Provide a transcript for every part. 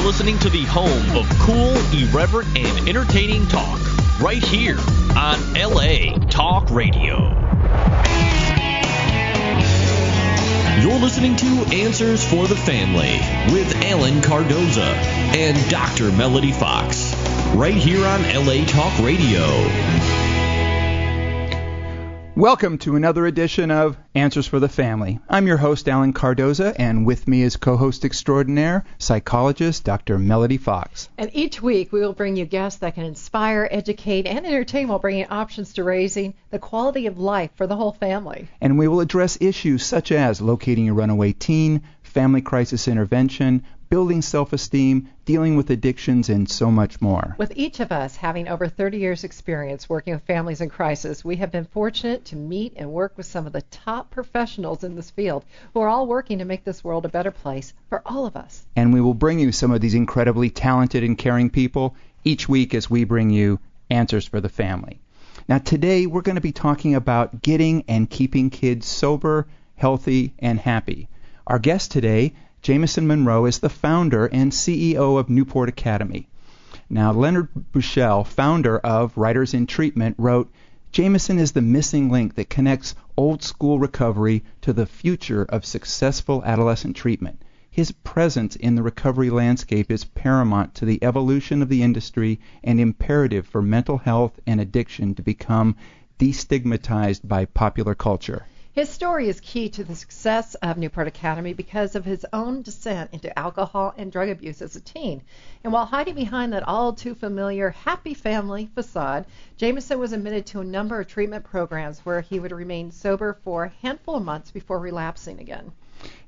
You're listening to the home of cool, irreverent, and entertaining talk right here on LA Talk Radio. You're listening to Answers for the Family with Alan Cardoza and Dr. Melody Fox right here on LA Talk Radio. Welcome to another edition of Answers for the Family. I'm your host, Alan Cardoza, and with me is co host extraordinaire, psychologist Dr. Melody Fox. And each week we will bring you guests that can inspire, educate, and entertain while bringing options to raising the quality of life for the whole family. And we will address issues such as locating a runaway teen, family crisis intervention, building self esteem, dealing with addictions, and so much more. With each of us having over 30 years' experience working with families in crisis, we have been fortunate to meet and work with some of the top professionals in this field who are all working to make this world a better place for all of us. And we will bring you some of these incredibly talented and caring people each week as we bring you answers for the family. Now, today we're going to be talking about getting and keeping kids sober, healthy, and happy. Our guest today Jamison Monroe is the founder and CEO of Newport Academy. Now, Leonard Buschel, founder of Writers in Treatment, wrote, Jamison is the missing link that connects old school recovery to the future of successful adolescent treatment. His presence in the recovery landscape is paramount to the evolution of the industry and imperative for mental health and addiction to become destigmatized by popular culture. His story is key to the success of Newport Academy because of his own descent into alcohol and drug abuse as a teen. And while hiding behind that all too familiar happy family facade, Jamison was admitted to a number of treatment programs where he would remain sober for a handful of months before relapsing again.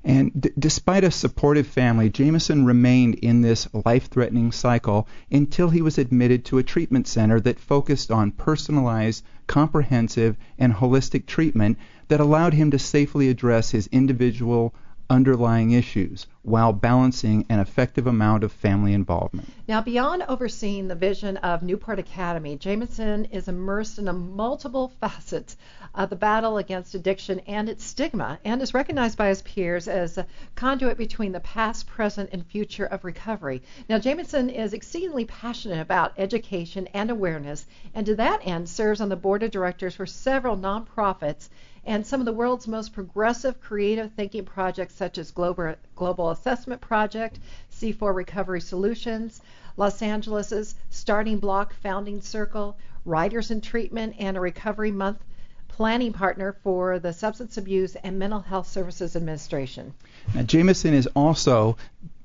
And d- despite a supportive family, Jamison remained in this life threatening cycle until he was admitted to a treatment center that focused on personalized, comprehensive, and holistic treatment that allowed him to safely address his individual underlying issues while balancing an effective amount of family involvement. Now, beyond overseeing the vision of Newport Academy, Jamison is immersed in a multiple facets of the battle against addiction and its stigma, and is recognized by his peers as a conduit between the past, present, and future of recovery. Now, Jamison is exceedingly passionate about education and awareness, and to that end serves on the board of directors for several nonprofits and some of the world's most progressive creative thinking projects such as Global, Global Assessment Project, C4 Recovery Solutions, Los Angeles' Starting Block Founding Circle, Writers in Treatment, and a Recovery Month planning partner for the Substance Abuse and Mental Health Services Administration. Now, Jamison is also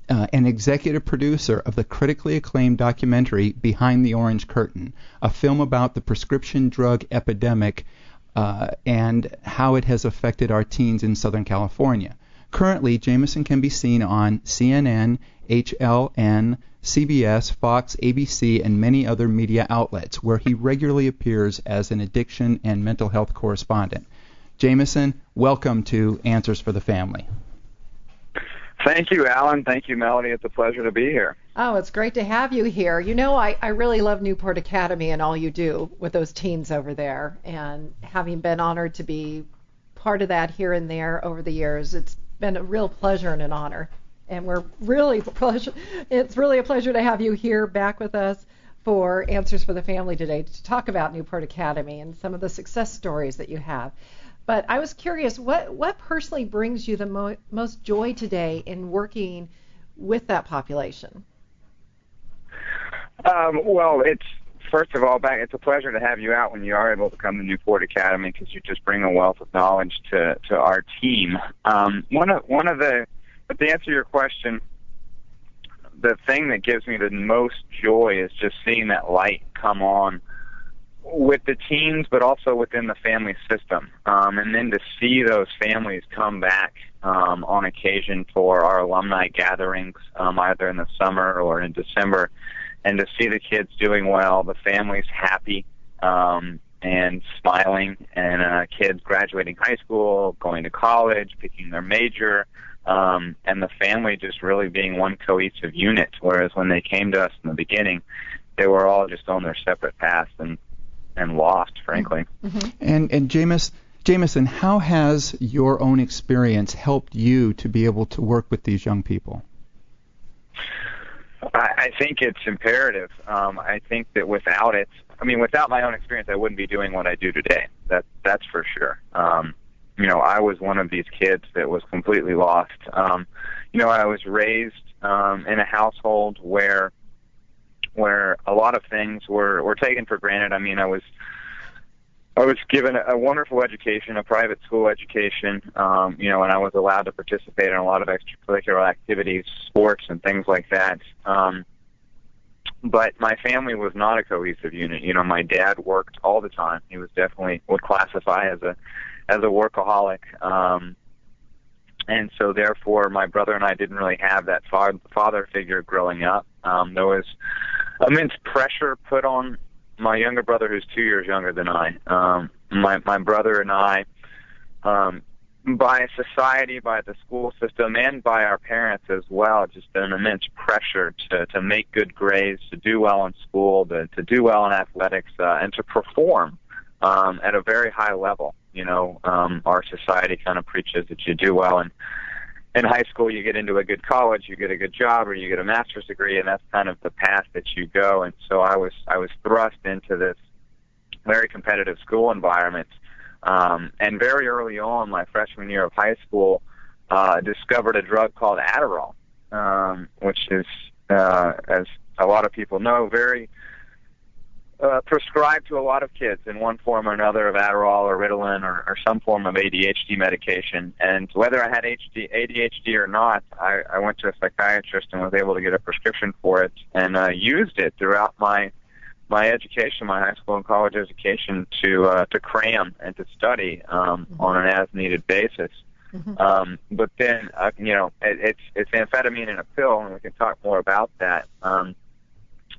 uh, an executive producer of the critically acclaimed documentary Behind the Orange Curtain, a film about the prescription drug epidemic uh, and how it has affected our teens in Southern California. Currently, Jamison can be seen on CNN, HLN, CBS, Fox, ABC, and many other media outlets where he regularly appears as an addiction and mental health correspondent. Jamison, welcome to Answers for the Family. Thank you, Alan. Thank you, Melody. It's a pleasure to be here. Oh, it's great to have you here. You know, I, I really love Newport Academy and all you do with those teens over there. And having been honored to be part of that here and there over the years, it's been a real pleasure and an honor. And we're really pleasure. It's really a pleasure to have you here back with us for Answers for the Family today to talk about Newport Academy and some of the success stories that you have. But I was curious, what what personally brings you the mo- most joy today in working with that population? Um, well, it's first of all. It's a pleasure to have you out when you are able to come to Newport Academy because you just bring a wealth of knowledge to to our team. Um, one of one of the, but to answer your question, the thing that gives me the most joy is just seeing that light come on with the teens, but also within the family system, um, and then to see those families come back um, on occasion for our alumni gatherings, um, either in the summer or in December and to see the kids doing well, the families happy um, and smiling, and uh, kids graduating high school, going to college, picking their major, um, and the family just really being one cohesive unit. Whereas when they came to us in the beginning, they were all just on their separate paths and and lost, frankly. Mm-hmm. And and James. Jamison, how has your own experience helped you to be able to work with these young people? I, I think it's imperative. Um, I think that without it, I mean, without my own experience, I wouldn't be doing what I do today. That that's for sure. Um, you know, I was one of these kids that was completely lost. Um, you know, I was raised um, in a household where where a lot of things were were taken for granted. I mean, I was I was given a wonderful education, a private school education, um, you know, and I was allowed to participate in a lot of extracurricular activities, sports, and things like that. Um, but my family was not a cohesive unit. You know, my dad worked all the time. He was definitely would classify as a as a workaholic. Um, and so therefore my brother and I didn't really have that father figure growing up. Um, there was immense pressure put on my younger brother, who's two years younger than I. Um, my my brother and I, um, by society, by the school system, and by our parents as well, just an immense pressure to to make good grades, to do well in school, to to do well in athletics, uh, and to perform um, at a very high level. You know, um, our society kind of preaches that you do well and in high school you get into a good college, you get a good job, or you get a master's degree, and that's kind of the path that you go. And so I was I was thrust into this very competitive school environment, um, and very early on, my freshman year of high school, uh, discovered a drug called Adderall, um, which is, uh, as a lot of people know, very uh, prescribed to a lot of kids in one form or another of Adderall or Ritalin or, or some form of ADHD medication. And whether I had HD, ADHD or not, I, I went to a psychiatrist and was able to get a prescription for it and uh, used it throughout my my education, my high school and college education, to uh, to cram and to study um, mm-hmm. on an as needed basis. Mm-hmm. Um, but then, uh, you know, it, it's it's amphetamine in a pill, and we can talk more about that. Um,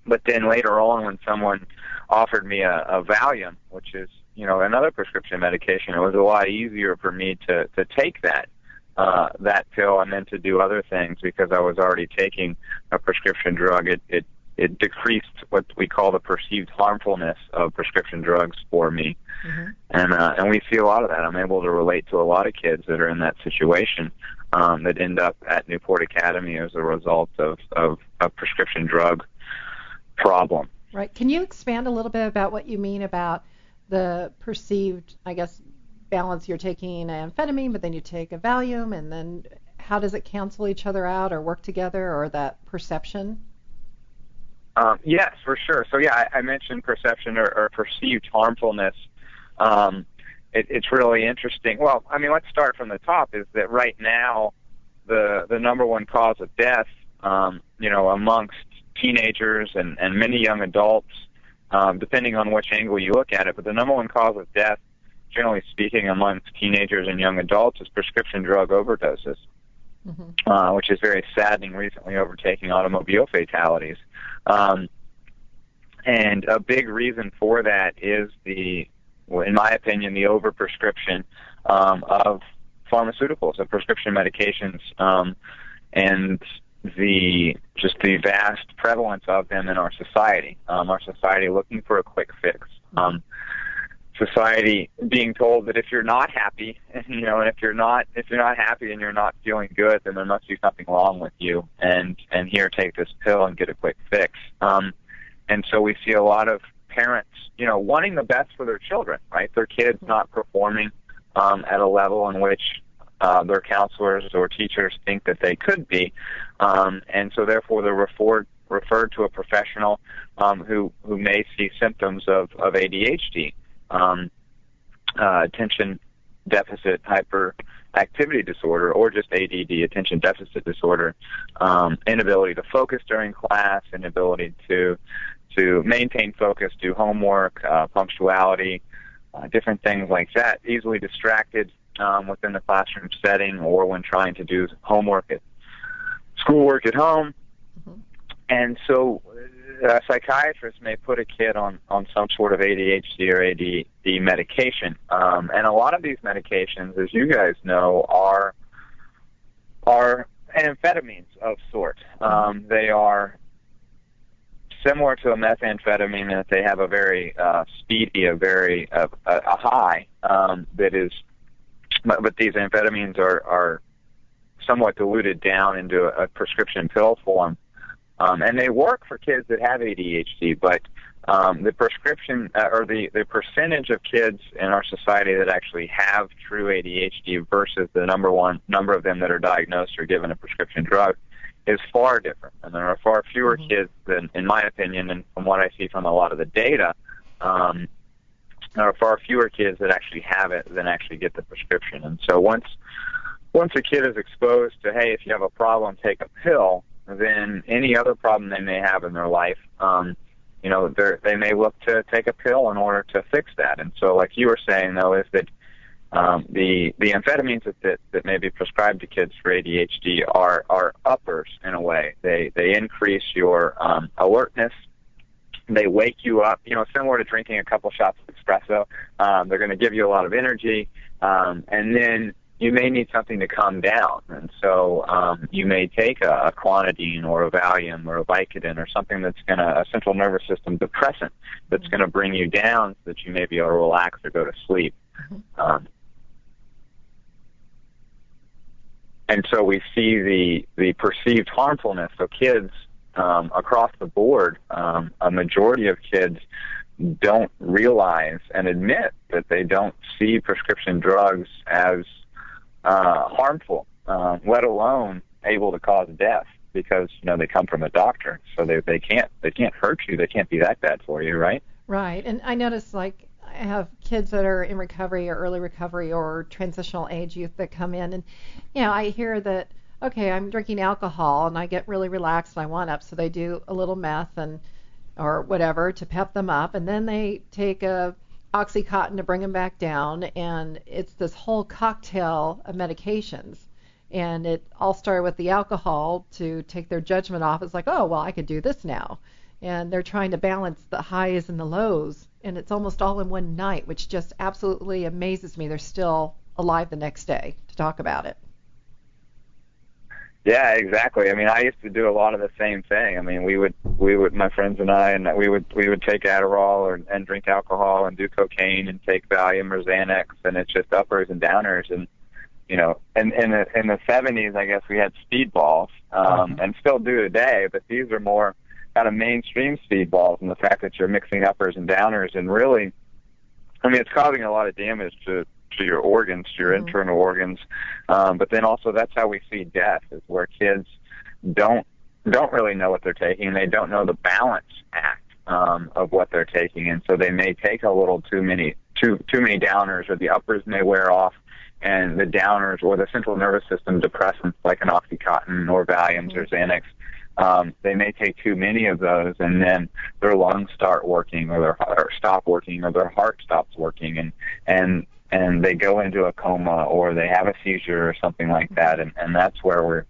but then later on, when someone offered me a, a Valium, which is you know another prescription medication, it was a lot easier for me to to take that uh, that pill and then to do other things because I was already taking a prescription drug. It it it decreased what we call the perceived harmfulness of prescription drugs for me, mm-hmm. and uh, and we see a lot of that. I'm able to relate to a lot of kids that are in that situation um, that end up at Newport Academy as a result of of a prescription drug problem. Right. Can you expand a little bit about what you mean about the perceived, I guess, balance? You're taking amphetamine, but then you take a Valium, and then how does it cancel each other out or work together, or that perception? Um, yes, for sure. So yeah, I, I mentioned perception or, or perceived harmfulness. Um, it, it's really interesting. Well, I mean, let's start from the top. Is that right now the the number one cause of death, um, you know, amongst teenagers and, and many young adults, um, depending on which angle you look at it. But the number one cause of death, generally speaking, amongst teenagers and young adults is prescription drug overdoses, mm-hmm. uh, which is very saddening, recently overtaking automobile fatalities. Um, and a big reason for that is the, in my opinion, the overprescription um, of pharmaceuticals, of prescription medications. Um, and the just the vast prevalence of them in our society. Um, our society looking for a quick fix. Um, society being told that if you're not happy, you know, and if you're not if you're not happy and you're not feeling good, then there must be something wrong with you. And and here, take this pill and get a quick fix. Um, and so we see a lot of parents, you know, wanting the best for their children, right? Their kids not performing um, at a level in which uh, their counselors or teachers think that they could be, um, and so therefore they're referred referred to a professional um, who who may see symptoms of of ADHD, um, uh, attention deficit hyperactivity disorder, or just ADD, attention deficit disorder, um, inability to focus during class, inability to to maintain focus, do homework, uh, punctuality, uh, different things like that, easily distracted um, within the classroom setting or when trying to do homework at schoolwork at home. Mm-hmm. And so uh, a psychiatrist may put a kid on, on some sort of ADHD or ADD medication. Um, and a lot of these medications, as you guys know, are are amphetamines of sort. Mm-hmm. Um, they are similar to a methamphetamine in that they have a very uh, speedy, a very uh, a high um, that is but, these amphetamines are, are somewhat diluted down into a, a prescription pill form. um, and they work for kids that have ADHD, but um, the prescription uh, or the, the percentage of kids in our society that actually have true ADHD versus the number one number of them that are diagnosed or given a prescription drug is far different. And there are far fewer mm-hmm. kids than, in my opinion, and from what I see from a lot of the data, um, there are far fewer kids that actually have it than actually get the prescription. And so once once a kid is exposed to, hey, if you have a problem, take a pill, then any other problem they may have in their life, um, you know, they they may look to take a pill in order to fix that. And so, like you were saying, though, is that um, the the amphetamines that, that that may be prescribed to kids for ADHD are are uppers in a way. They they increase your um, alertness. They wake you up. You know, similar to drinking a couple shots of espresso. Um, they're going to give you a lot of energy, um, and then you may need something to calm down, and so um, you may take a, a clonidine or a Valium or a Vicodin or something that's going to a central nervous system depressant that's going to bring you down so that you may be able to relax or go to sleep. Mm-hmm. Um, and so we see the the perceived harmfulness. So kids um, across the board, um, a majority of kids don't realize and admit that they don't see prescription drugs as uh, harmful, uh, let alone able to cause death because you know they come from a doctor, so they they can't they can't hurt you. They can't be that bad for you, right? Right. And I notice like I have kids that are in recovery or early recovery or transitional age youth that come in, and you know I hear that okay I'm drinking alcohol and I get really relaxed and I want up, so they do a little meth and or whatever to pep them up, and then they take a Oxycontin to bring them back down, and it's this whole cocktail of medications. And it all started with the alcohol to take their judgment off. It's like, oh, well, I could do this now. And they're trying to balance the highs and the lows, and it's almost all in one night, which just absolutely amazes me. They're still alive the next day to talk about it. Yeah, exactly. I mean, I used to do a lot of the same thing. I mean, we would we would my friends and I and we would we would take Adderall or and drink alcohol and do cocaine and take Valium or Xanax and it's just uppers and downers and you know, in in the in the 70s, I guess we had speedballs um mm-hmm. and still do today, but these are more kind of mainstream speedballs and the fact that you're mixing uppers and downers and really I mean, it's causing a lot of damage to to your organs, to your mm-hmm. internal organs. Um, but then also that's how we see death is where kids don't don't really know what they're taking. They don't know the balance act um, of what they're taking, and so they may take a little too many too too many downers, or the uppers may wear off, and the downers or the central nervous system depressants like an OxyContin or Valiums or Xanax. Um, they may take too many of those, and then their lungs start working, or their or stop working, or their heart stops working, and and and they go into a coma or they have a seizure or something like that, and, and that's where we're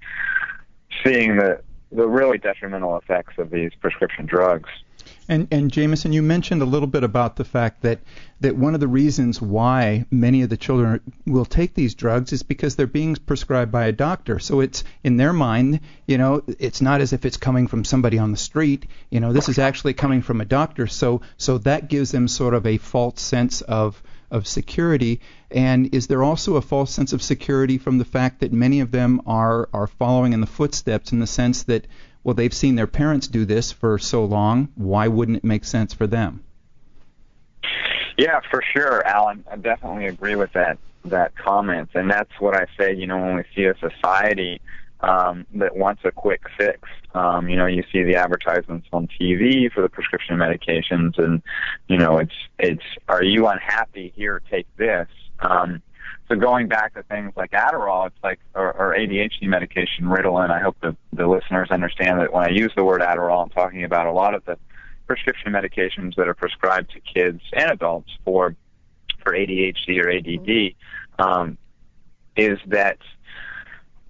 seeing the the really detrimental effects of these prescription drugs. And, and Jamison, you mentioned a little bit about the fact that, that one of the reasons why many of the children will take these drugs is because they're being prescribed by a doctor. So it's in their mind, you know, it's not as if it's coming from somebody on the street. You know, this is actually coming from a doctor. So so that gives them sort of a false sense of of security? And is there also a false sense of security from the fact that many of them are, are following in the footsteps in the sense that, well, they've seen their parents do this for so long, why wouldn't it make sense for them? Yeah, for sure, Alan. I definitely agree with that that comment, and that's what I say. You know, when we see a society um, that wants a quick fix. Um, you know, you see the advertisements on TV for the prescription medications, and you know, it's it's are you unhappy? Here, take this. Um, so going back to things like Adderall, it's like or, or ADHD medication, Ritalin. I hope the the listeners understand that when I use the word Adderall, I'm talking about a lot of the prescription medications that are prescribed to kids and adults for for ADHD or ADD. Um, is that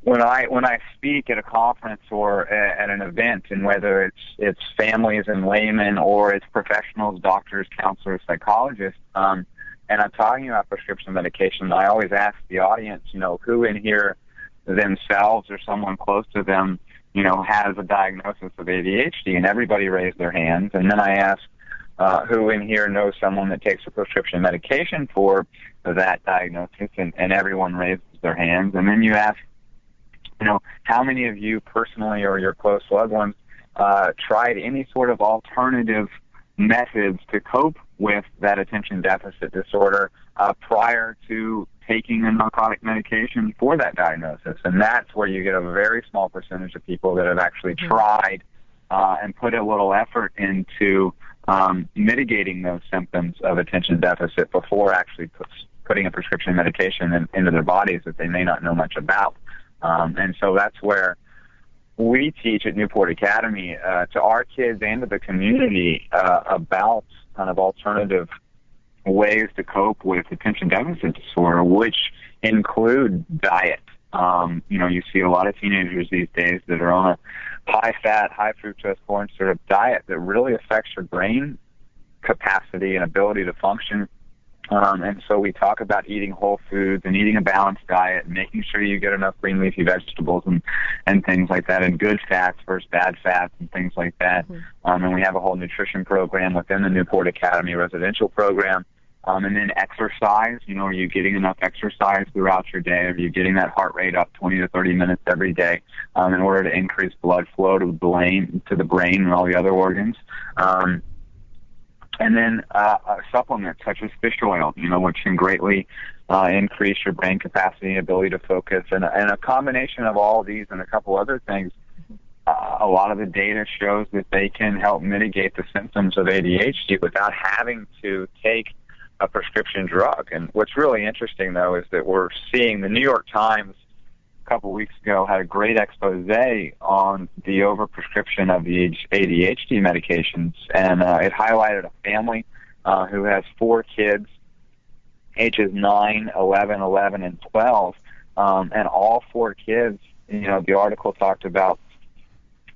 when I when I speak at a conference or at an event, and whether it's it's families and laymen or it's professionals, doctors, counselors, psychologists, um, and I'm talking about prescription medication, I always ask the audience, you know, who in here themselves or someone close to them, you know, has a diagnosis of ADHD, and everybody raised their hands, and then I ask. Uh, who in here knows someone that takes a prescription medication for that diagnosis, and, and everyone raises their hands. And then you ask you know, how many of you personally or your close loved ones uh, tried any sort of alternative methods to cope with that attention deficit disorder uh, prior to taking a narcotic medication for that diagnosis. And that's where you get a very small percentage of people that have actually mm-hmm. tried uh, and put a little effort into um, mitigating those symptoms of attention deficit before actually putting a prescription medication in, into their bodies that they may not know much about. Um, and so that's where we teach at Newport Academy uh, to our kids and to the community uh, about kind of alternative ways to cope with attention deficit disorder, which include diet. Um, you know, you see a lot of teenagers these days that are on a high fat, high fructose corn syrup sort of diet that really affects your brain capacity and ability to function um, and so we talk about eating whole foods and eating a balanced diet and making sure you get enough green leafy vegetables and, and things like that and good fats versus bad fats and things like that. Mm-hmm. Um, and we have a whole nutrition program within the Newport Academy residential program. Um, and then exercise, you know, are you getting enough exercise throughout your day? Are you getting that heart rate up 20 to 30 minutes every day um, in order to increase blood flow to the brain, to the brain and all the other organs? Um, and then uh, a supplement such as fish oil, you know, which can greatly uh, increase your brain capacity and ability to focus. And, and a combination of all of these and a couple other things, uh, a lot of the data shows that they can help mitigate the symptoms of ADHD without having to take a prescription drug. And what's really interesting, though, is that we're seeing the New York Times couple weeks ago had a great expose on the overprescription of the ADHD medications, and uh, it highlighted a family uh, who has four kids, ages 9, 11, 11, and 12, um, and all four kids, you know, the article talked about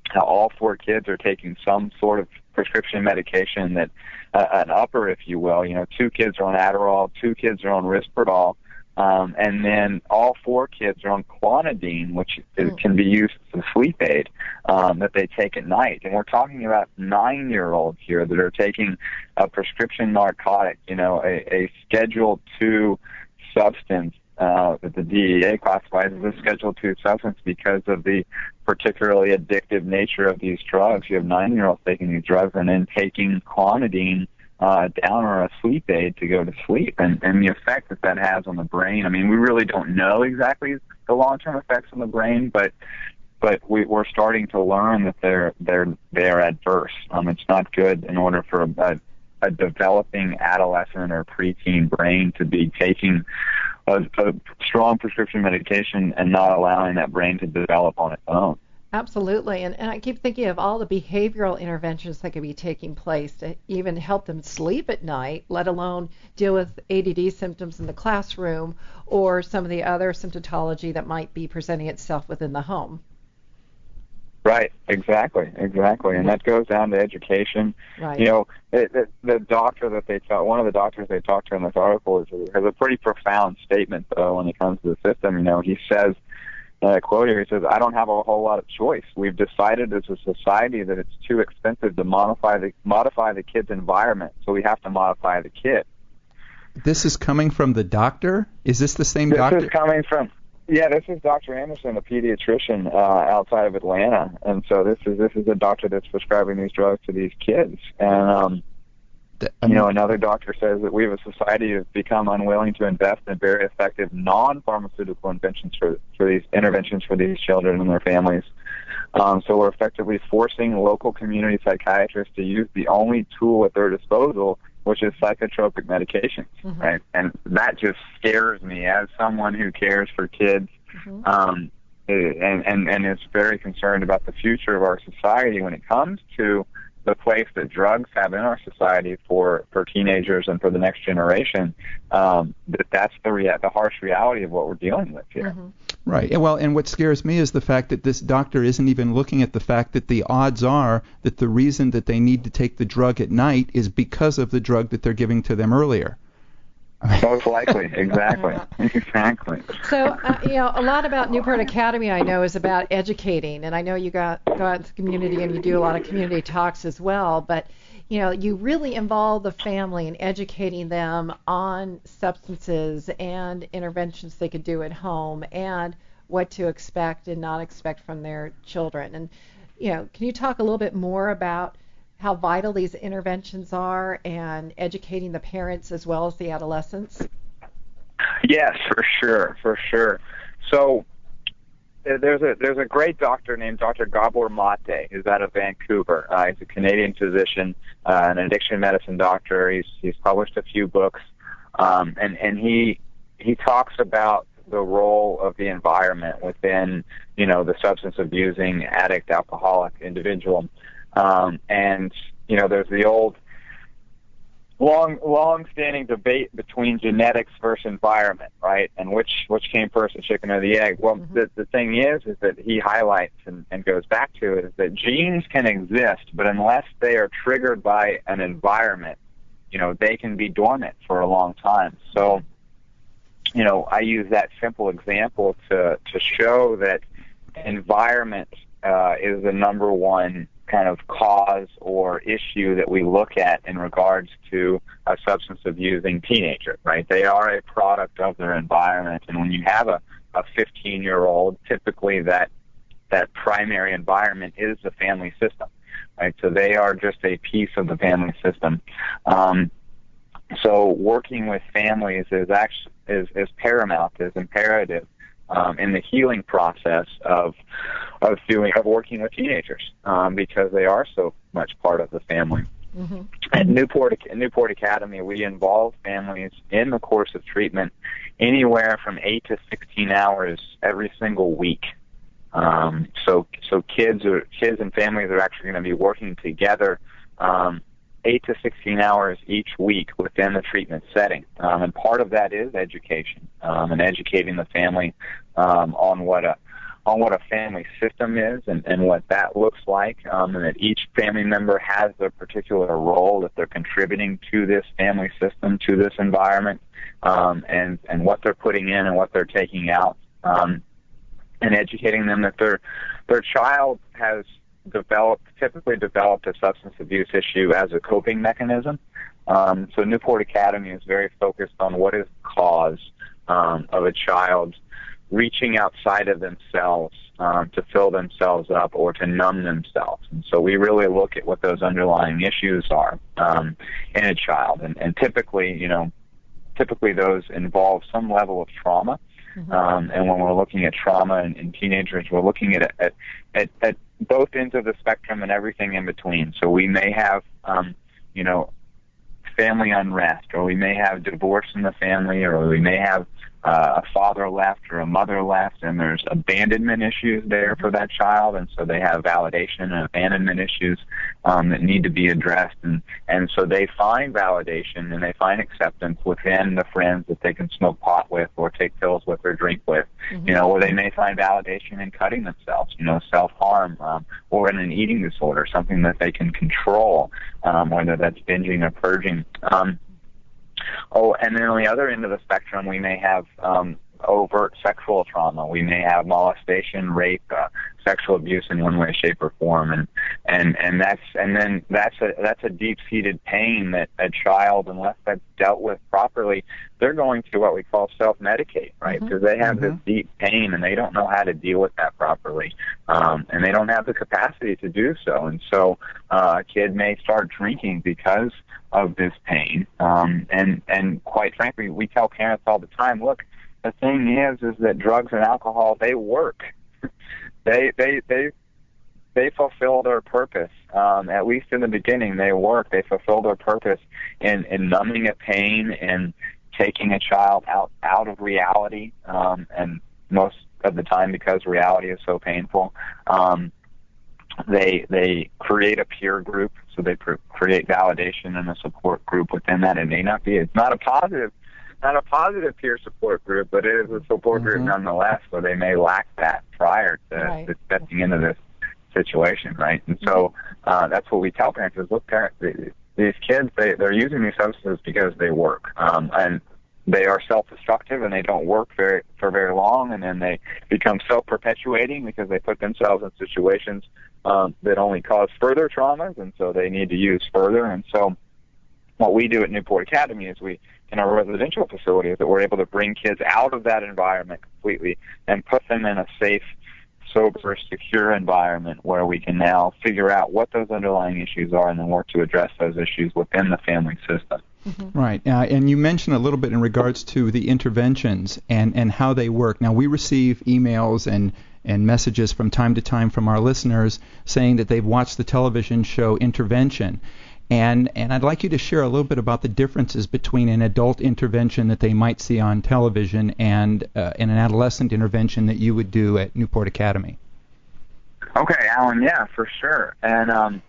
how all four kids are taking some sort of prescription medication that uh, an upper, if you will. You know, two kids are on Adderall, two kids are on Risperdal, um, and then all four kids are on clonidine, which mm. can be used as a sleep aid um, that they take at night. And we're talking about nine-year-olds here that are taking a prescription narcotic, you know, a, a Schedule Two substance uh, that the DEA classifies as a Schedule Two substance because of the particularly addictive nature of these drugs. You have nine-year-olds taking these drugs and then taking clonidine uh, down or a sleep aid to go to sleep and, and the effect that that has on the brain. I mean, we really don't know exactly the long-term effects on the brain, but but we, we're starting to learn that they're they're they're adverse. Um, it's not good in order for a, a developing adolescent or preteen brain to be taking a, a strong prescription medication and not allowing that brain to develop on its own. Absolutely. And, and I keep thinking of all the behavioral interventions that could be taking place to even help them sleep at night, let alone deal with ADD symptoms in the classroom or some of the other symptomatology that might be presenting itself within the home. Right, exactly, exactly, and that goes down to education. Right. You know, it, it, the doctor that they talk, one of the doctors they talked to in this article is, has a pretty profound statement though when it comes to the system. You know, he says uh, quote here. He says, "I don't have a whole lot of choice. We've decided as a society that it's too expensive to modify the modify the kid's environment, so we have to modify the kid." This is coming from the doctor. Is this the same this doctor? This is coming from. Yeah, this is Dr. Anderson, a pediatrician uh, outside of Atlanta, and so this is this is a doctor that's prescribing these drugs to these kids, and um, you know, another doctor says that we as a society have become unwilling to invest in very effective non-pharmaceutical inventions for for these interventions for these children and their families. Um, so we're effectively forcing local community psychiatrists to use the only tool at their disposal, which is psychotropic medications, mm-hmm. right? And that just scares me as someone who cares for kids. Mm-hmm. Um, and, and, and is very concerned about the future of our society when it comes to the place that drugs have in our society for for teenagers and for the next generation, um, that that's the rea- the harsh reality of what we're dealing with here. Mm-hmm. Right. Well, and what scares me is the fact that this doctor isn't even looking at the fact that the odds are that the reason that they need to take the drug at night is because of the drug that they're giving to them earlier. Most likely, exactly, exactly. So, uh, you know, a lot about Newport Academy I know is about educating, and I know you got got the community and you do a lot of community talks as well. But, you know, you really involve the family in educating them on substances and interventions they could do at home and what to expect and not expect from their children. And you know, can you talk a little bit more about how vital these interventions are and educating the parents as well as the adolescents? Yes, for sure, for sure. So there's a there's a great doctor named Dr. Gabor Mate who's out of Vancouver. Uh, he's a Canadian physician, uh, an addiction medicine doctor. He's he's published a few books, um, and and he he talks about the role of the environment within you know the substance abusing addict alcoholic individual, um, and you know there's the old long long standing debate between genetics versus environment, right? And which which came first, the chicken or the egg? Well, mm-hmm. the the thing is, is that he highlights and, and goes back to is that genes can exist, but unless they are triggered by an environment, you know, they can be dormant for a long time. So, you know, I use that simple example to to show that environment uh, is the number one kind of cause or issue that we look at in regards to a substance abusing teenager, right? They are a product of their environment, and when you have a, a 15 year old, typically that that primary environment is the family system, right? So they are just a piece of the family system. Um, so working with families is actually is, is paramount, is imperative um, in the healing process of of doing of working with teenagers um, because they are so much part of the family. Mm-hmm. At Newport Newport Academy, we involve families in the course of treatment anywhere from eight to sixteen hours every single week. Um, so so kids or kids and families are actually going to be working together um, 8 to 16 hours each week within the treatment setting. Um, and part of that is education um, and educating the family um, on what a on what a family system is and, and what that looks like, um, and that each family member has a particular role that they're contributing to this family system, to this environment, um, and and what they're putting in and what they're taking out, um, and educating them that their their child has developed, typically developed a substance abuse issue as a coping mechanism. Um, so Newport Academy is very focused on what is the cause um, of a child reaching outside of themselves um, to fill themselves up or to numb themselves. And so we really look at what those underlying issues are um, in a child. And, and typically, you know, typically those involve some level of trauma. Mm-hmm. Um, and when we're looking at trauma in, in teenagers, we're looking at, at, at, at both ends of the spectrum and everything in between. So we may have, um, you know, family unrest, or we may have divorce in the family, or we may have uh, a father left or a mother left, and there's abandonment issues there for that child, and so they have validation and abandonment issues um, that need to be addressed, and and so they find validation and they find acceptance within the friends that they can smoke pot with, or take pills with, or drink with, mm-hmm. you know, or they may find validation in cutting themselves, you know, self harm, um, or in an eating disorder, something that they can control, um, whether that's binging or purging. Um, Oh, and then on the other end of the spectrum, we may have um, overt sexual trauma. We may have molestation, rape, uh, sexual abuse in one way, shape, or form, and and and that's and then that's a that's a deep-seated pain that a child, unless that's dealt with properly, they're going to what we call self-medicate, right? Because mm-hmm. they have mm-hmm. this deep pain and they don't know how to deal with that properly, um, and they don't have the capacity to do so, and so uh, a kid may start drinking because of this pain, um, and and quite frankly, we tell parents all the time, look the thing is, is that drugs and alcohol they work. they they they they fulfill their purpose. Um, at least in the beginning, they work. They fulfill their purpose in in numbing a pain and taking a child out out of reality. Um, and most of the time, because reality is so painful, um, they they create a peer group. So they pr- create validation and a support group within that. It may not be. It's not a positive not a positive peer support group, but it is a support mm-hmm. group nonetheless. So they may lack that prior to, right. to stepping into this situation, right? And so mm-hmm. uh, that's what we tell parents: is look, parents, these kids they they're using these substances because they work, um, and they are self-destructive and they don't work very for very long, and then they become self-perpetuating because they put themselves in situations um, that only cause further traumas, and so they need to use further. And so, what we do at Newport Academy is we in our residential facilities that we're able to bring kids out of that environment completely and put them in a safe sober, secure environment where we can now figure out what those underlying issues are and then work to address those issues within the family system. Mm-hmm. Right. Uh, and you mentioned a little bit in regards to the interventions and, and how they work. Now, we receive emails and, and messages from time to time from our listeners saying that they've watched the television show Intervention. And, and I'd like you to share a little bit about the differences between an adult intervention that they might see on television and, uh, and an adolescent intervention that you would do at Newport Academy. Okay, Alan. Yeah, for sure. And um,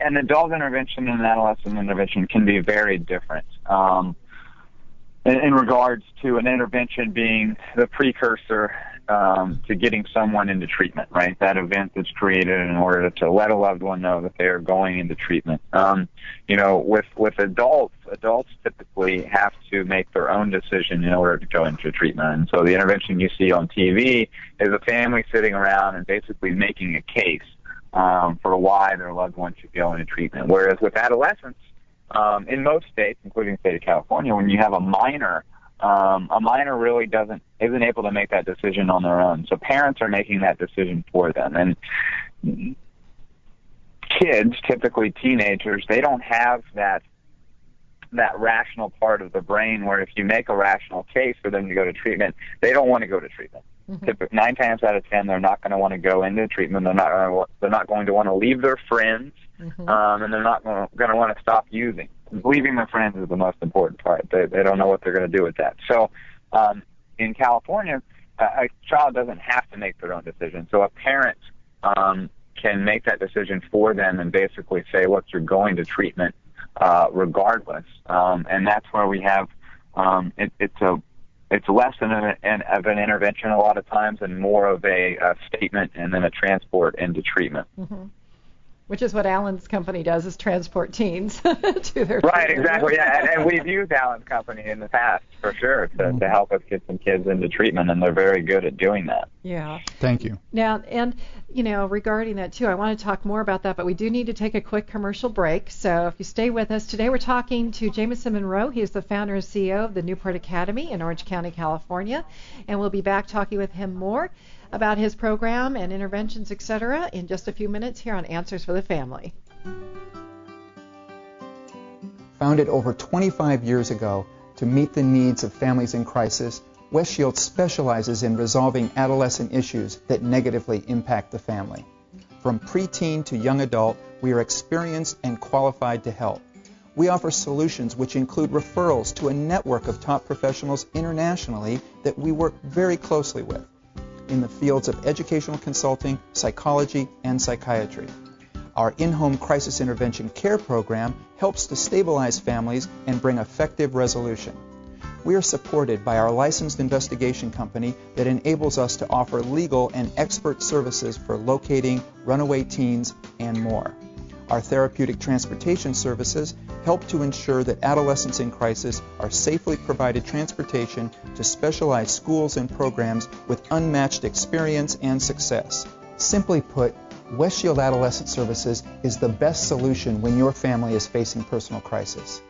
an adult intervention and an adolescent intervention can be very different. Um, in, in regards to an intervention being the precursor um, to getting someone into treatment, right? That event that's created in order to let a loved one know that they are going into treatment. Um, you know, with with adults, adults typically have to make their own decision in order to go into treatment. And so the intervention you see on TV is a family sitting around and basically making a case um, for why their loved one should go into treatment. Whereas with adolescents, um, in most states, including the state of California, when you have a minor, um, a minor really doesn't isn't able to make that decision on their own. So parents are making that decision for them. And kids, typically teenagers, they don't have that that rational part of the brain where if you make a rational case for them to go to treatment, they don't want to go to treatment. Mm-hmm. Nine times out of ten, they're not going to want to go into treatment. They're not. They're not going to want to leave their friends, mm-hmm. um, and they're not going to want to stop using. Leaving their friends is the most important part. They they don't know what they're going to do with that. So, um, in California, a, a child doesn't have to make their own decision. So a parent um, can make that decision for them and basically say, "Look, you're going to treatment uh, regardless." Um, and that's where we have um, it, it's a it's less than an, an, of an intervention a lot of times and more of a, a statement and then a transport into treatment. Mm-hmm. Which is what Alan's company does, is transport teens to their right, exactly, yeah. And, and, we've used Alan's company in the past for sure to, mm-hmm. to help us get some kids into treatment, and they're very good at doing that. Yeah. Thank you. Now, and you know, regarding that too, I want to talk more about that, but we do need to take a quick commercial break. So if you stay with us today, we're talking to Jamison Monroe. He is the founder and CEO of the Newport Academy in Orange County, California, and we'll be back talking with him more about his program and interventions, etc., in just a few minutes here on Answers for the Family. Founded over 25 years ago to meet the needs of families in crisis, West Shield specializes in resolving adolescent issues that negatively impact the family. From preteen to young adult, we are experienced and qualified to help. We offer solutions which include referrals to a network of top professionals internationally that we work very closely with in the fields of educational consulting, psychology, and psychiatry. Our in-home crisis intervention care program helps to stabilize families and bring effective resolution. We are supported by our licensed investigation company that enables us to offer legal and expert services for locating runaway teens and more. Our therapeutic transportation services help to ensure that adolescents in crisis are safely provided transportation to specialized schools and programs with unmatched experience and success. Simply put, West Shield Adolescent Services is the best solution when your family is facing personal crisis.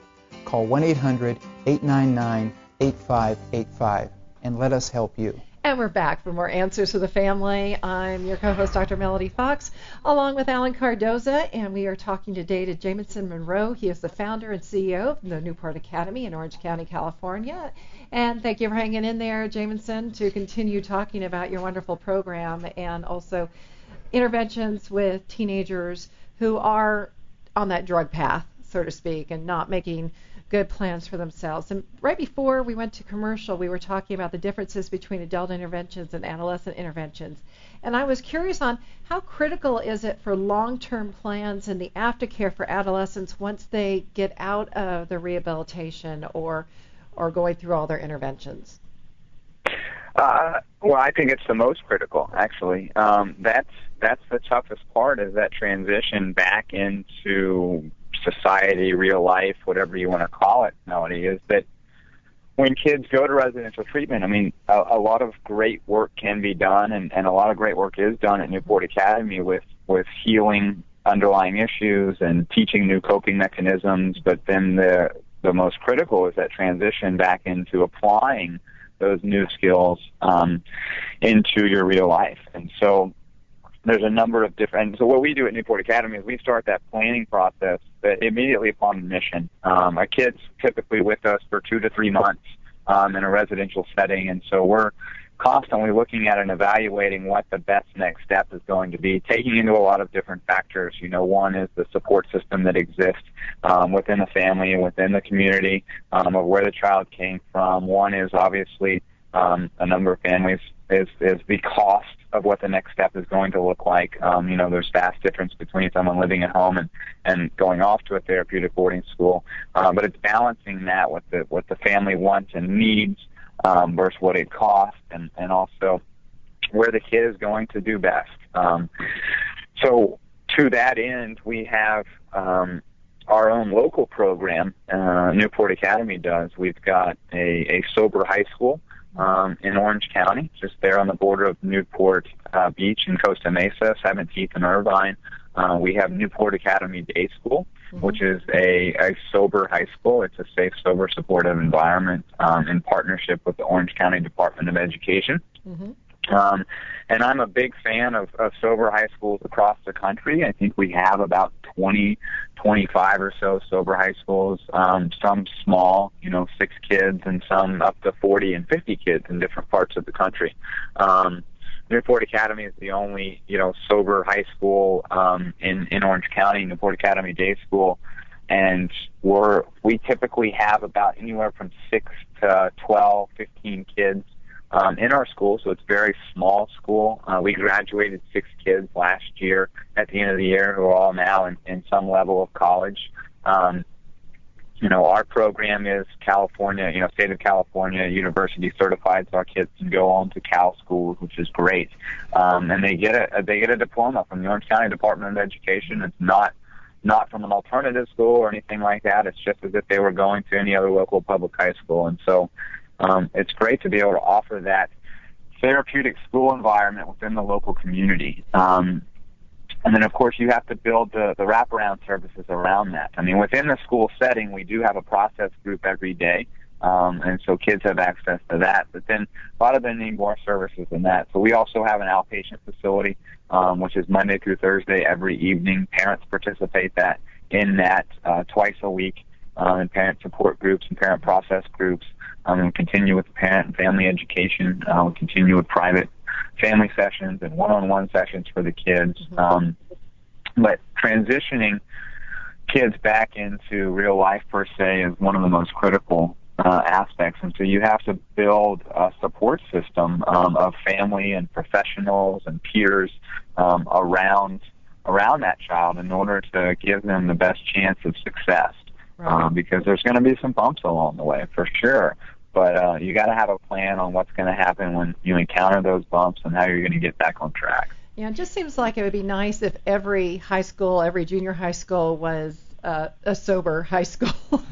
Call 1 800 899 8585 and let us help you. And we're back for more Answers for the Family. I'm your co-host, Dr. Melody Fox, along with Alan Cardoza, and we are talking today to Jamison Monroe. He is the founder and CEO of the Newport Academy in Orange County, California. And thank you for hanging in there, Jamison, to continue talking about your wonderful program and also interventions with teenagers who are on that drug path, so to speak, and not making good plans for themselves. And right before we went to commercial, we were talking about the differences between adult interventions and adolescent interventions. And I was curious on how critical is it for long-term plans and the aftercare for adolescents once they get out of the rehabilitation or or going through all their interventions? Uh, well, I think it's the most critical, actually. Um, that's that's the toughest part is that transition back into society, real life, whatever you want to call it, Melody, is that when kids go to residential treatment, I mean, a, a lot of great work can be done, and, and a lot of great work is done at Newport Academy with with healing underlying issues and teaching new coping mechanisms. But then the the most critical is that transition back into applying those new skills um, into your real life. And so there's a number of different. So what we do at Newport Academy is we start that planning process immediately upon admission. Um, our kids typically with us for two to three months um, in a residential setting, and so we're constantly looking at and evaluating what the best next step is going to be, taking into a lot of different factors. You know, one is the support system that exists um, within the family and within the community um, of where the child came from. One is obviously um, a number of families is is the cost of what the next step is going to look like. Um, you know, there's vast difference between someone living at home and and going off to a therapeutic boarding school, uh, but it's balancing that with the what the family wants and needs um, versus what it costs, and and also where the kid is going to do best. Um, so to that end, we have um, our own local program. Uh, Newport Academy does. We've got a, a sober high school um, in Orange County, just there on the border of Newport uh, Beach and Costa Mesa, 17th and Irvine. Uh, we have Newport Academy Day School, mm-hmm. which is a, a sober high school. It's a safe, sober, supportive environment um, in partnership with the Orange County Department of Education. Mm-hmm. Um, and I'm a big fan of, of sober high schools across the country. I think we have about 20, 25 or so sober high schools, um, some small, you know, six kids, and some up to 40 and 50 kids in different parts of the country. Um, Newport Academy is the only, you know, sober high school um, in in Orange County. Newport Academy Day School, and we're we typically have about anywhere from six to 12, 15 kids um, in our school, so it's a very small school. Uh, we graduated six kids last year at the end of the year who are all now in, in some level of college. Um, you know, our program is California, you know, state of California university certified, so our kids can go on to Cal schools, which is great. Um, and they get a they get a diploma from the Orange County Department of Education. It's not not from an alternative school or anything like that. It's just as if they were going to any other local public high school. And so um, it's great to be able to offer that therapeutic school environment within the local community. Um, and then, of course, you have to build the, the wraparound services around that. I mean, within the school setting, we do have a process group every day. Um, and so kids have access to that. But then a lot of them need more services than that. So we also have an outpatient facility, um, which is Monday through Thursday every evening. Parents participate that in that uh, twice a week um, in parent support groups and parent process groups. Um, and continue with parent and family education. Uh, we continue with private family sessions and one-on-one sessions for the kids. Mm-hmm. Um, but transitioning kids back into real life per se is one of the most critical uh, aspects, and so you have to build a support system um, of family and professionals and peers um, around around that child in order to give them the best chance of success. Right. Um, because there's going to be some bumps along the way for sure. But uh, you got to have a plan on what's going to happen when you encounter those bumps and how you're going to get back on track. Yeah, it just seems like it would be nice if every high school, every junior high school was uh, a sober high school.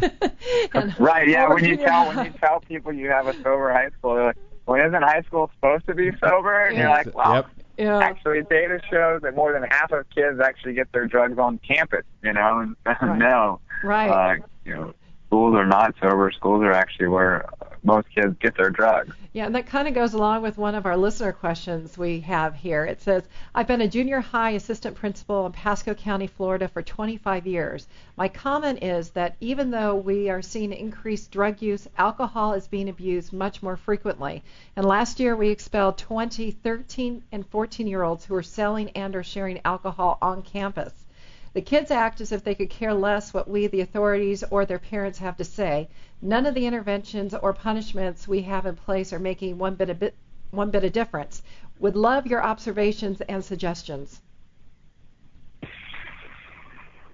right. Yeah. When you tell when you tell people you have a sober high school, they're like, "Well, isn't high school supposed to be sober?" And you're like, "Well, yep. yeah. actually, data shows that more than half of kids actually get their drugs on campus. You know, and right. no, right. Uh, you know, schools are not sober. Schools are actually where most kids get their drugs. Yeah, and that kind of goes along with one of our listener questions we have here. It says, I've been a junior high assistant principal in Pasco County, Florida for 25 years. My comment is that even though we are seeing increased drug use, alcohol is being abused much more frequently. And last year we expelled 20 13 and 14 year olds who were selling and or sharing alcohol on campus. The kids act as if they could care less what we, the authorities, or their parents have to say. None of the interventions or punishments we have in place are making one bit of bit, one bit of difference. Would love your observations and suggestions.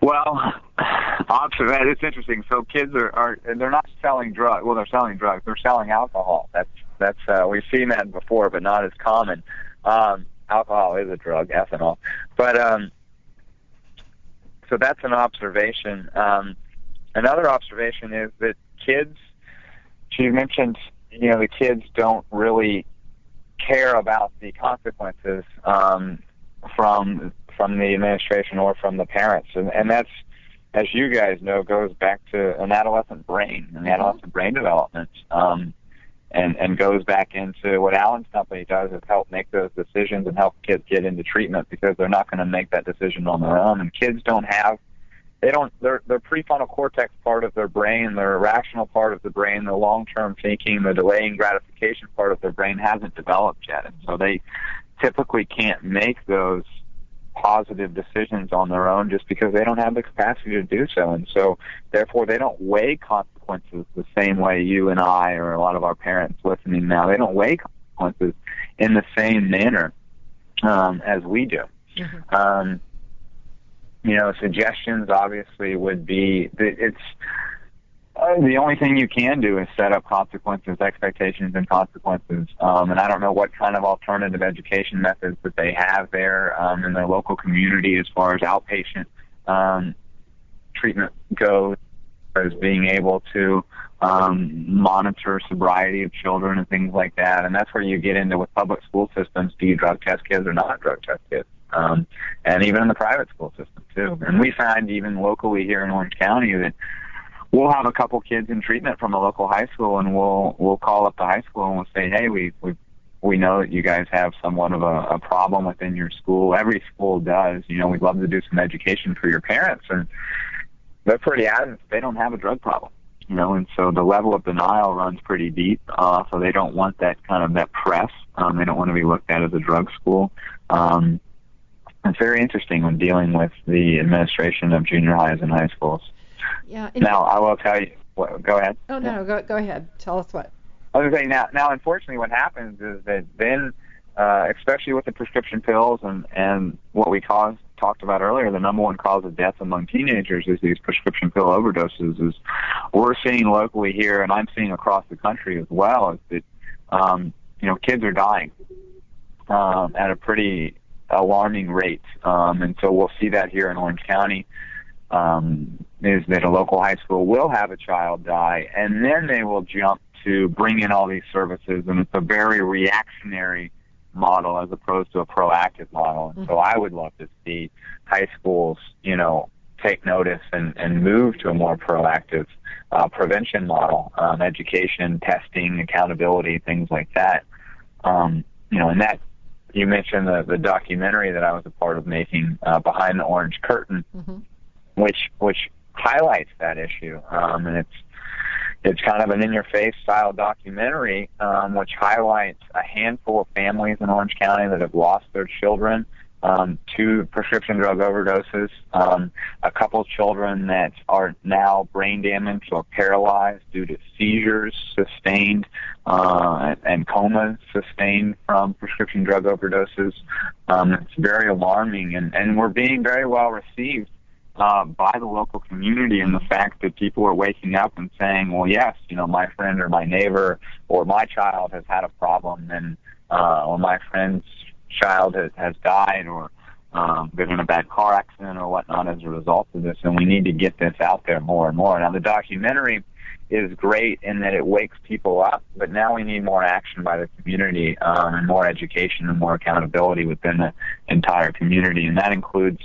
Well, observation. It's interesting. So kids are, are they're not selling drugs. Well, they're selling drugs. They're selling alcohol. That's that's uh, we've seen that before, but not as common. Um, alcohol is a drug, ethanol. But um, so that's an observation. Um, another observation is that kids, she mentioned, you know, the kids don't really care about the consequences um, from from the administration or from the parents, and, and that's, as you guys know, goes back to an adolescent brain and adolescent brain development. Um, and and goes back into what Alan's company does is help make those decisions and help kids get into treatment because they're not going to make that decision on their own. And kids don't have they don't their their prefrontal cortex part of their brain, their rational part of the brain, the long term thinking, the delaying gratification part of their brain hasn't developed yet, and so they typically can't make those positive decisions on their own just because they don't have the capacity to do so. And so, therefore, they don't weigh consequences the same way you and I, or a lot of our parents listening now, they don't weigh consequences in the same manner um, as we do. Mm-hmm. Um, you know, suggestions obviously would be that it's uh, the only thing you can do is set up consequences, expectations, and consequences. Um, and I don't know what kind of alternative education methods that they have there um, in their local community as far as outpatient um, treatment goes, as being able to um, monitor sobriety of children and things like that. And that's where you get into with public school systems: do you drug test kids or not drug test kids? Um, and even in the private school system too. And we find even locally here in Orange County that we'll have a couple kids in treatment from a local high school, and we'll we'll call up the high school and we'll say, hey, we we we know that you guys have somewhat of a, a problem within your school. Every school does. You know, we'd love to do some education for your parents, and they're pretty adamant they don't have a drug problem. You know, and so the level of denial runs pretty deep. Uh, so they don't want that kind of that press. Um, they don't want to be looked at as a drug school. Um, it's very interesting when dealing with the administration of junior highs and high schools. Yeah. Now I will tell you. What, go ahead. Oh no, go go ahead. Tell us what. I was saying now. Now, unfortunately, what happens is that then, uh, especially with the prescription pills and and what we cause, talked about earlier, the number one cause of death among teenagers is these prescription pill overdoses. Is we're seeing locally here, and I'm seeing across the country as well, is that um, you know kids are dying um, at a pretty alarming rate, um, and so we'll see that here in Orange County um, is that a local high school will have a child die, and then they will jump to bring in all these services, and it's a very reactionary model as opposed to a proactive model. And so mm-hmm. I would love to see high schools, you know, take notice and, and move to a more proactive uh, prevention model, um, education, testing, accountability, things like that. Um, you know, and that you mentioned the, the documentary that I was a part of making uh, behind the orange curtain. Mm-hmm which which highlights that issue. Um, and it's it's kind of an in-your-face style documentary, um, which highlights a handful of families in Orange County that have lost their children um, to prescription drug overdoses. Um, a couple children that are now brain damaged or paralyzed due to seizures sustained uh, and comas sustained from prescription drug overdoses. Um, it's very alarming, and, and we're being very well received uh, by the local community and the fact that people are waking up and saying, well, yes, you know, my friend or my neighbor or my child has had a problem and, uh, or my friend's child has, has died or, um, been in a bad car accident or whatnot as a result of this. And we need to get this out there more and more. Now, the documentary is great in that it wakes people up, but now we need more action by the community, um, and more education and more accountability within the entire community. And that includes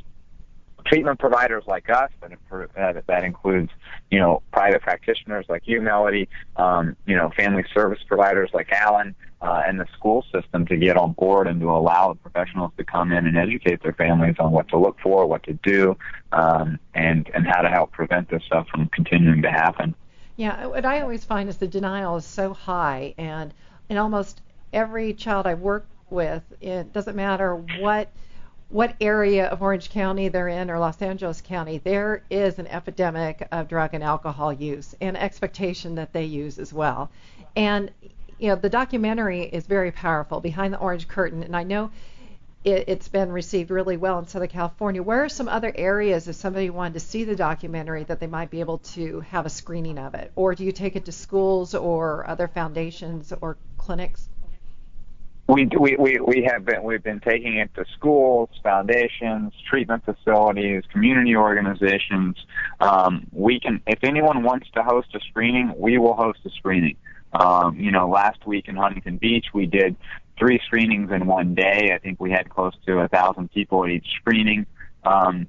treatment providers like us, and uh, that includes, you know, private practitioners like you, Melody, um, you know, family service providers like Alan, uh, and the school system to get on board and to allow the professionals to come in and educate their families on what to look for, what to do, um, and and how to help prevent this stuff from continuing to happen. Yeah, what I always find is the denial is so high, and in almost every child I work with, it doesn't matter what what area of Orange County they're in or Los Angeles County, there is an epidemic of drug and alcohol use and expectation that they use as well. And you know, the documentary is very powerful, Behind the Orange Curtain, and I know it, has been received really well in Southern California. Where are some other areas if somebody wanted to see the documentary that they might be able to have a screening of it? Or do you take it to schools or other foundations or clinics? We, we, we, we have been, we've been taking it to schools, foundations, treatment facilities, community organizations. Um, we can, if anyone wants to host a screening, we will host a screening. Um, you know, last week in Huntington Beach, we did three screenings in one day. I think we had close to a thousand people at each screening. Um,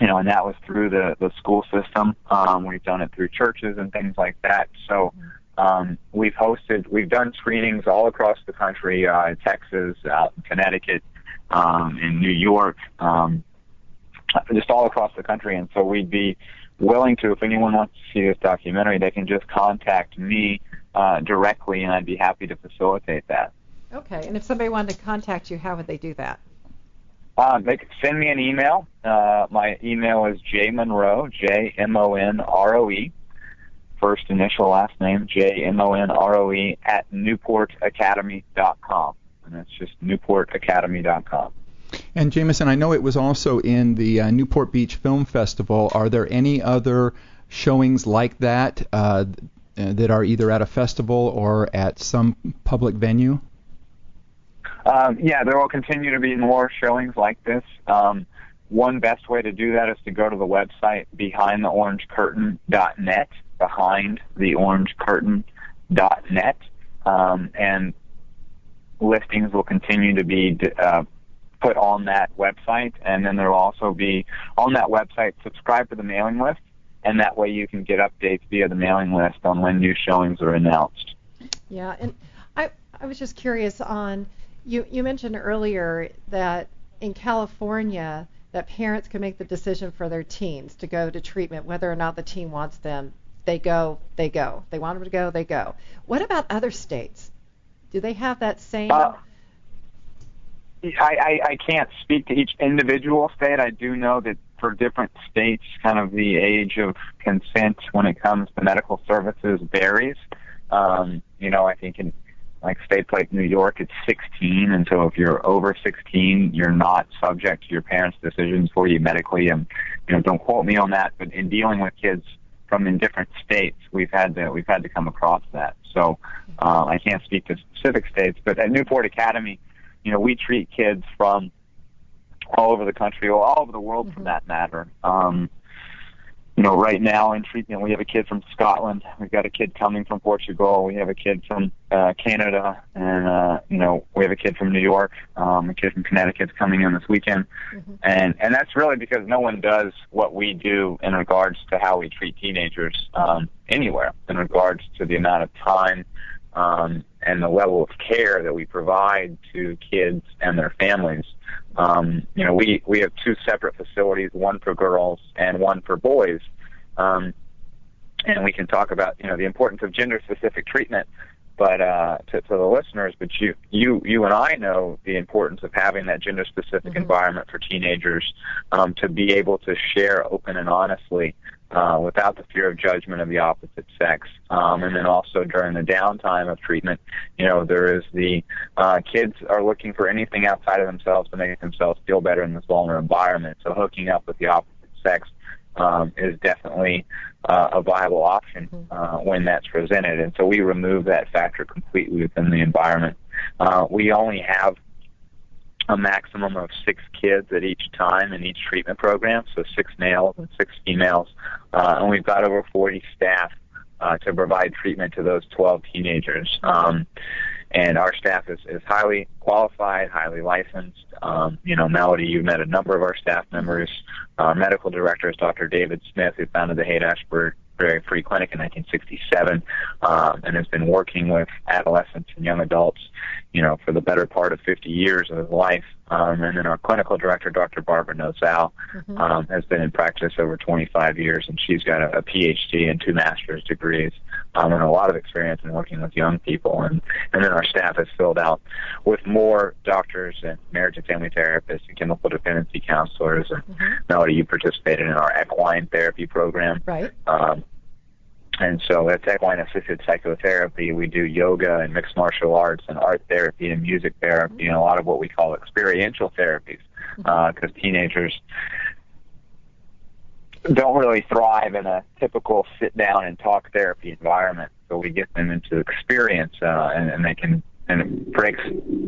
you know, and that was through the, the school system. Um, we've done it through churches and things like that. So, Um, we've hosted, we've done screenings all across the country, uh, in Texas, out in Connecticut, um, in New York, um, just all across the country. And so we'd be willing to, if anyone wants to see this documentary, they can just contact me uh, directly, and I'd be happy to facilitate that. Okay. And if somebody wanted to contact you, how would they do that? Uh, they could send me an email. Uh, my email is jmonroe, J M O N R O E, first initial last name, J M O N R O E, at newportacademy.com. And that's just newportacademy.com. And Jamison, I know it was also in the uh, Newport Beach Film Festival. Are there any other showings like that uh, that are either at a festival or at some public venue? Um, yeah, there will continue to be more showings like this. Um, one best way to do that is to go to the website behindtheorangecurtain.net, behindtheorangecurtain.net, um, and listings will continue to be uh, put on that website, and then there will also be on that website subscribe to the mailing list, and that way you can get updates via the mailing list on when new showings are announced. Yeah, and I I was just curious on you you mentioned earlier that in California that parents can make the decision for their teens to go to treatment whether or not the teen wants them. They go, they go. They want them to go, they go. What about other states? Do they have that same? Uh, I, I, I can't speak to each individual state. I do know that for different states, kind of the age of consent when it comes to medical services varies. Um, you know, I think in like states like New York, it's 16, and so if you're over 16, you're not subject to your parents' decisions for you medically. And you know, don't quote me on that, but in dealing with kids from in different states, we've had to we've had to come across that. So uh, I can't speak to specific states, but at Newport Academy, you know, we treat kids from all over the country, or all over the world, mm-hmm. for that matter. Um, you know, right now in treatment, we have a kid from Scotland. We've got a kid coming from Portugal. We have a kid from uh, Canada, and uh, you know, we have a kid from New York. Um, a kid from Connecticut's coming in this weekend, mm-hmm. and and that's really because no one does what we do in regards to how we treat teenagers um, anywhere. In regards to the amount of time um, and the level of care that we provide to kids and their families. Um, you know, we, we have two separate facilities, one for girls and one for boys. Um, and we can talk about, you know, the importance of gender specific treatment, but, uh, to, to the listeners, but you, you, you and I know the importance of having that gender specific mm-hmm. environment for teenagers, um, to be able to share open and honestly, uh, without the fear of judgment of the opposite sex. Um, and then also during the downtime of treatment, you know, there is the uh, kids are looking for anything outside of themselves to make themselves feel better in this vulnerable environment. So hooking up with the opposite sex um, is definitely uh, a viable option mm-hmm. uh, when that's presented. And so we remove that factor completely within the environment. Uh, we only have a maximum of six kids at each time in each treatment program, so six males and six females, uh, and we've got over 40 staff uh, to provide treatment to those 12 teenagers. Um, and our staff is, is highly qualified, highly licensed. Um, you know, Melody, you've met a number of our staff members. Our medical director is Dr. David Smith, who founded the Haight-Ashbury Free Clinic in 1967, um, and has been working with adolescents and young adults, you know, for the better part of 50 years of his life. Um, and then our clinical director, Dr. Barbara Nozal, mm-hmm. um, has been in practice over 25 years, and she's got a, a PhD and two master's degrees, um, and a lot of experience in working with young people. And and then our staff has filled out with more doctors and marriage and family therapists and chemical dependency counselors. And mm-hmm. Melody, you participated in our equine therapy program, right? Um, and so that's equine assisted psychotherapy. We do yoga and mixed martial arts and art therapy and music therapy and a lot of what we call experiential therapies because uh, teenagers don't really thrive in a typical sit down and talk therapy environment. So we get them into experience uh, and, and they can and it breaks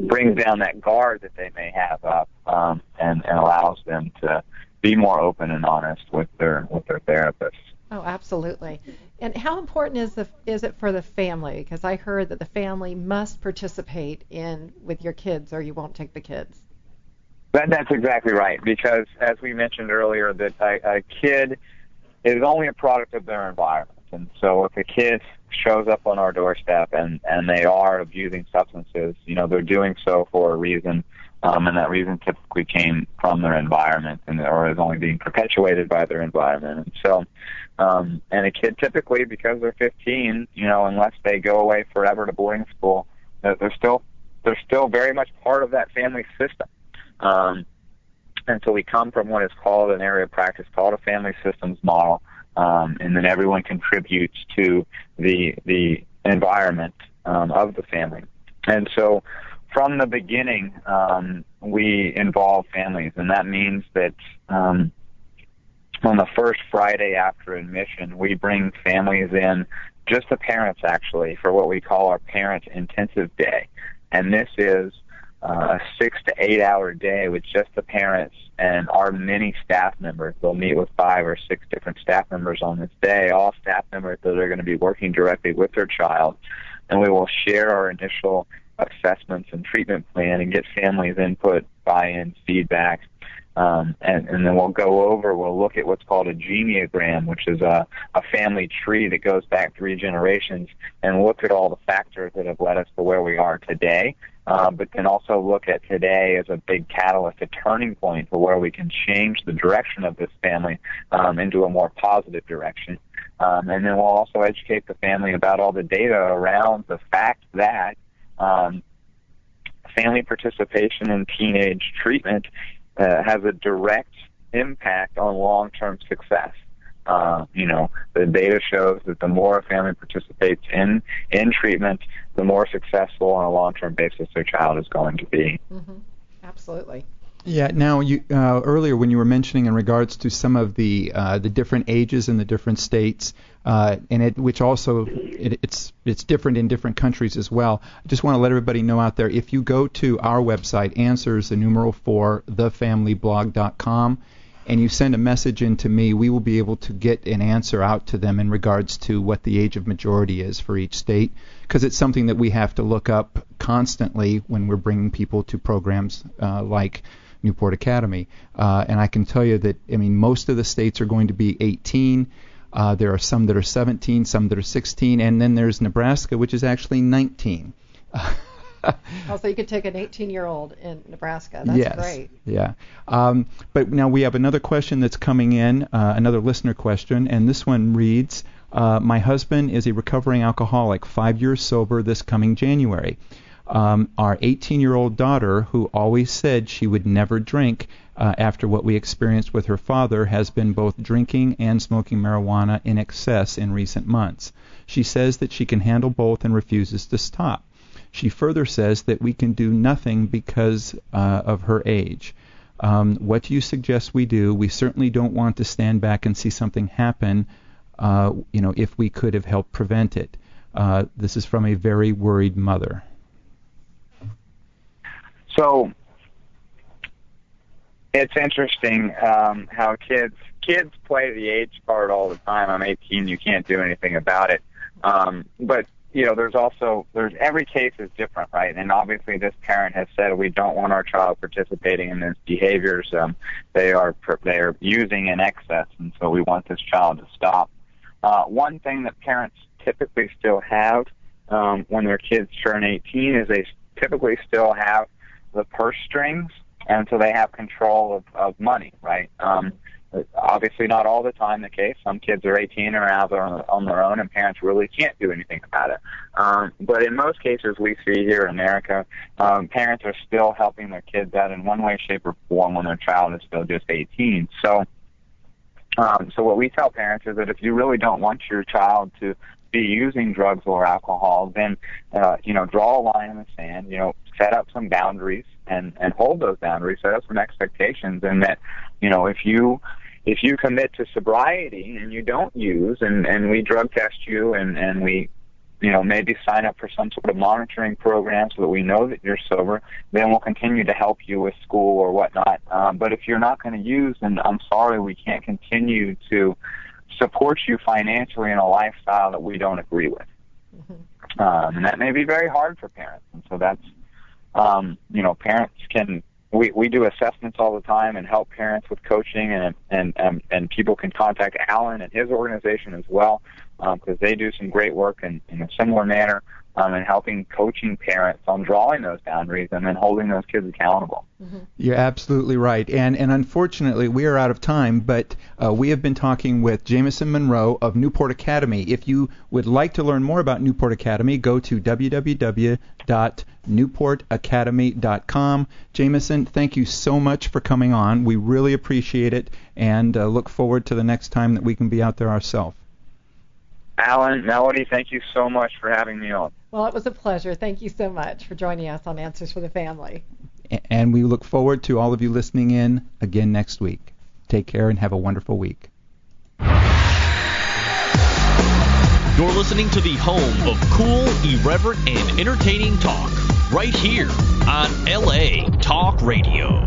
brings down that guard that they may have up um, and, and allows them to be more open and honest with their with their therapists. Oh, absolutely. And how important is the is it for the family? Because I heard that the family must participate in with your kids, or you won't take the kids. That, that's exactly right. Because as we mentioned earlier, that a, a kid is only a product of their environment. And so if a kid shows up on our doorstep and and they are abusing substances, you know, they're doing so for a reason. Um, and that reason typically came from their environment and or is only being perpetuated by their environment. And so um, and a kid typically because they're 15, you know, unless they go away forever to boarding school, they're still they're still very much part of that family system. Um, and so we come from what is called an area of practice called a family systems model, um, and then everyone contributes to the the environment um, of the family. And so from the beginning, um, we involve families, and that means that um, on the first Friday after admission, we bring families in, just the parents actually, for what we call our parent intensive day. And this is uh, a six to eight hour day with just the parents and our many staff members. They'll meet with five or six different staff members on this day, all staff members that are going to be working directly with their child. And we will share our initial assessments and treatment plan and get families' input, buy-in, feedback, um, and, and then we'll go over, we'll look at what's called a genogram, which is a, a family tree that goes back three generations, and look at all the factors that have led us to where we are today. Uh, but then also look at today as a big catalyst, a turning point for where we can change the direction of this family um, into a more positive direction. Um, and then we'll also educate the family about all the data around the fact that um, family participation in teenage treatment uh, has a direct impact on long-term success. Uh, you know, the data shows that the more a family participates in in treatment, the more successful on a long-term basis their child is going to be. Mm-hmm. Absolutely. Yeah. Now, you uh, earlier when you were mentioning in regards to some of the uh, the different ages in the different states, uh, and it which also it, it's it's different in different countries as well. I just want to let everybody know out there if you go to our website, answers the numeral four thefamilyblog.com, and you send a message in to me, we will be able to get an answer out to them in regards to what the age of majority is for each state, because it's something that we have to look up constantly when we're bringing people to programs uh, like Newport Academy. Uh, and I can tell you that, I mean, most of the states are going to be 18. Uh, there are some that are 17, some that are 16, and then there's Nebraska, which is actually 19. oh, so you could take an 18-year-old in Nebraska. That's yes, great. Yeah. Um, but now we have another question that's coming in, uh, another listener question, and this one reads, uh, "My husband is a recovering alcoholic, five years sober this coming January. Um, our 18-year-old daughter, who always said she would never drink uh, after what we experienced with her father, has been both drinking and smoking marijuana in excess in recent months. She says that she can handle both and refuses to stop. She further says that we can do nothing because uh, of her age. Um, what do you suggest we do? We certainly don't want to stand back and see something happen. Uh, you know, if we could have helped prevent it. Uh, this is from a very worried mother. So it's interesting um, how kids kids play the age card all the time. I'm 18, you can't do anything about it. Um, but you know, there's also there's every case is different, right? And obviously, this parent has said we don't want our child participating in these behaviors. Um, they are they are using in excess, and so we want this child to stop. Uh, one thing that parents typically still have um, when their kids turn 18 is they typically still have the purse strings, and so they have control of, of money, right? Um, obviously, not all the time the case. Some kids are 18 or out on, on their own, and parents really can't do anything about it. Um, but in most cases, we see here in America, um, parents are still helping their kids out in one way, shape, or form when their child is still just 18. So. Um, so what we tell parents is that if you really don't want your child to be using drugs or alcohol, then uh, you know draw a line in the sand. You know, set up some boundaries and and hold those boundaries. Set up some expectations, and that you know if you if you commit to sobriety and you don't use, and and we drug test you, and and we you know, maybe sign up for some sort of monitoring program so that we know that you're sober. Then we'll continue to help you with school or whatnot. Um, but if you're not going to use, then I'm sorry, we can't continue to support you financially in a lifestyle that we don't agree with. Mm-hmm. Um, and that may be very hard for parents. And so that's, um, you know, parents can, we, we do assessments all the time and help parents with coaching and, and, and, people can contact Alan and his organization as well. because um, they do some great work in, in a similar manner um, and helping coaching parents on drawing those boundaries and then holding those kids accountable. Mm-hmm. You're absolutely right. And and unfortunately, we are out of time, but uh, we have been talking with Jamison Monroe of Newport Academy. If you would like to learn more about Newport Academy, go to www.newportacademy.com. Jamison, thank you so much for coming on. We really appreciate it and uh, look forward to the next time that we can be out there ourselves. Alan, Melody, thank you so much for having me on. Well, it was a pleasure. Thank you so much for joining us on Answers for the Family. And we look forward to all of you listening in again next week. Take care and have a wonderful week. You're listening to the home of cool, irreverent, and entertaining talk right here on LA Talk Radio.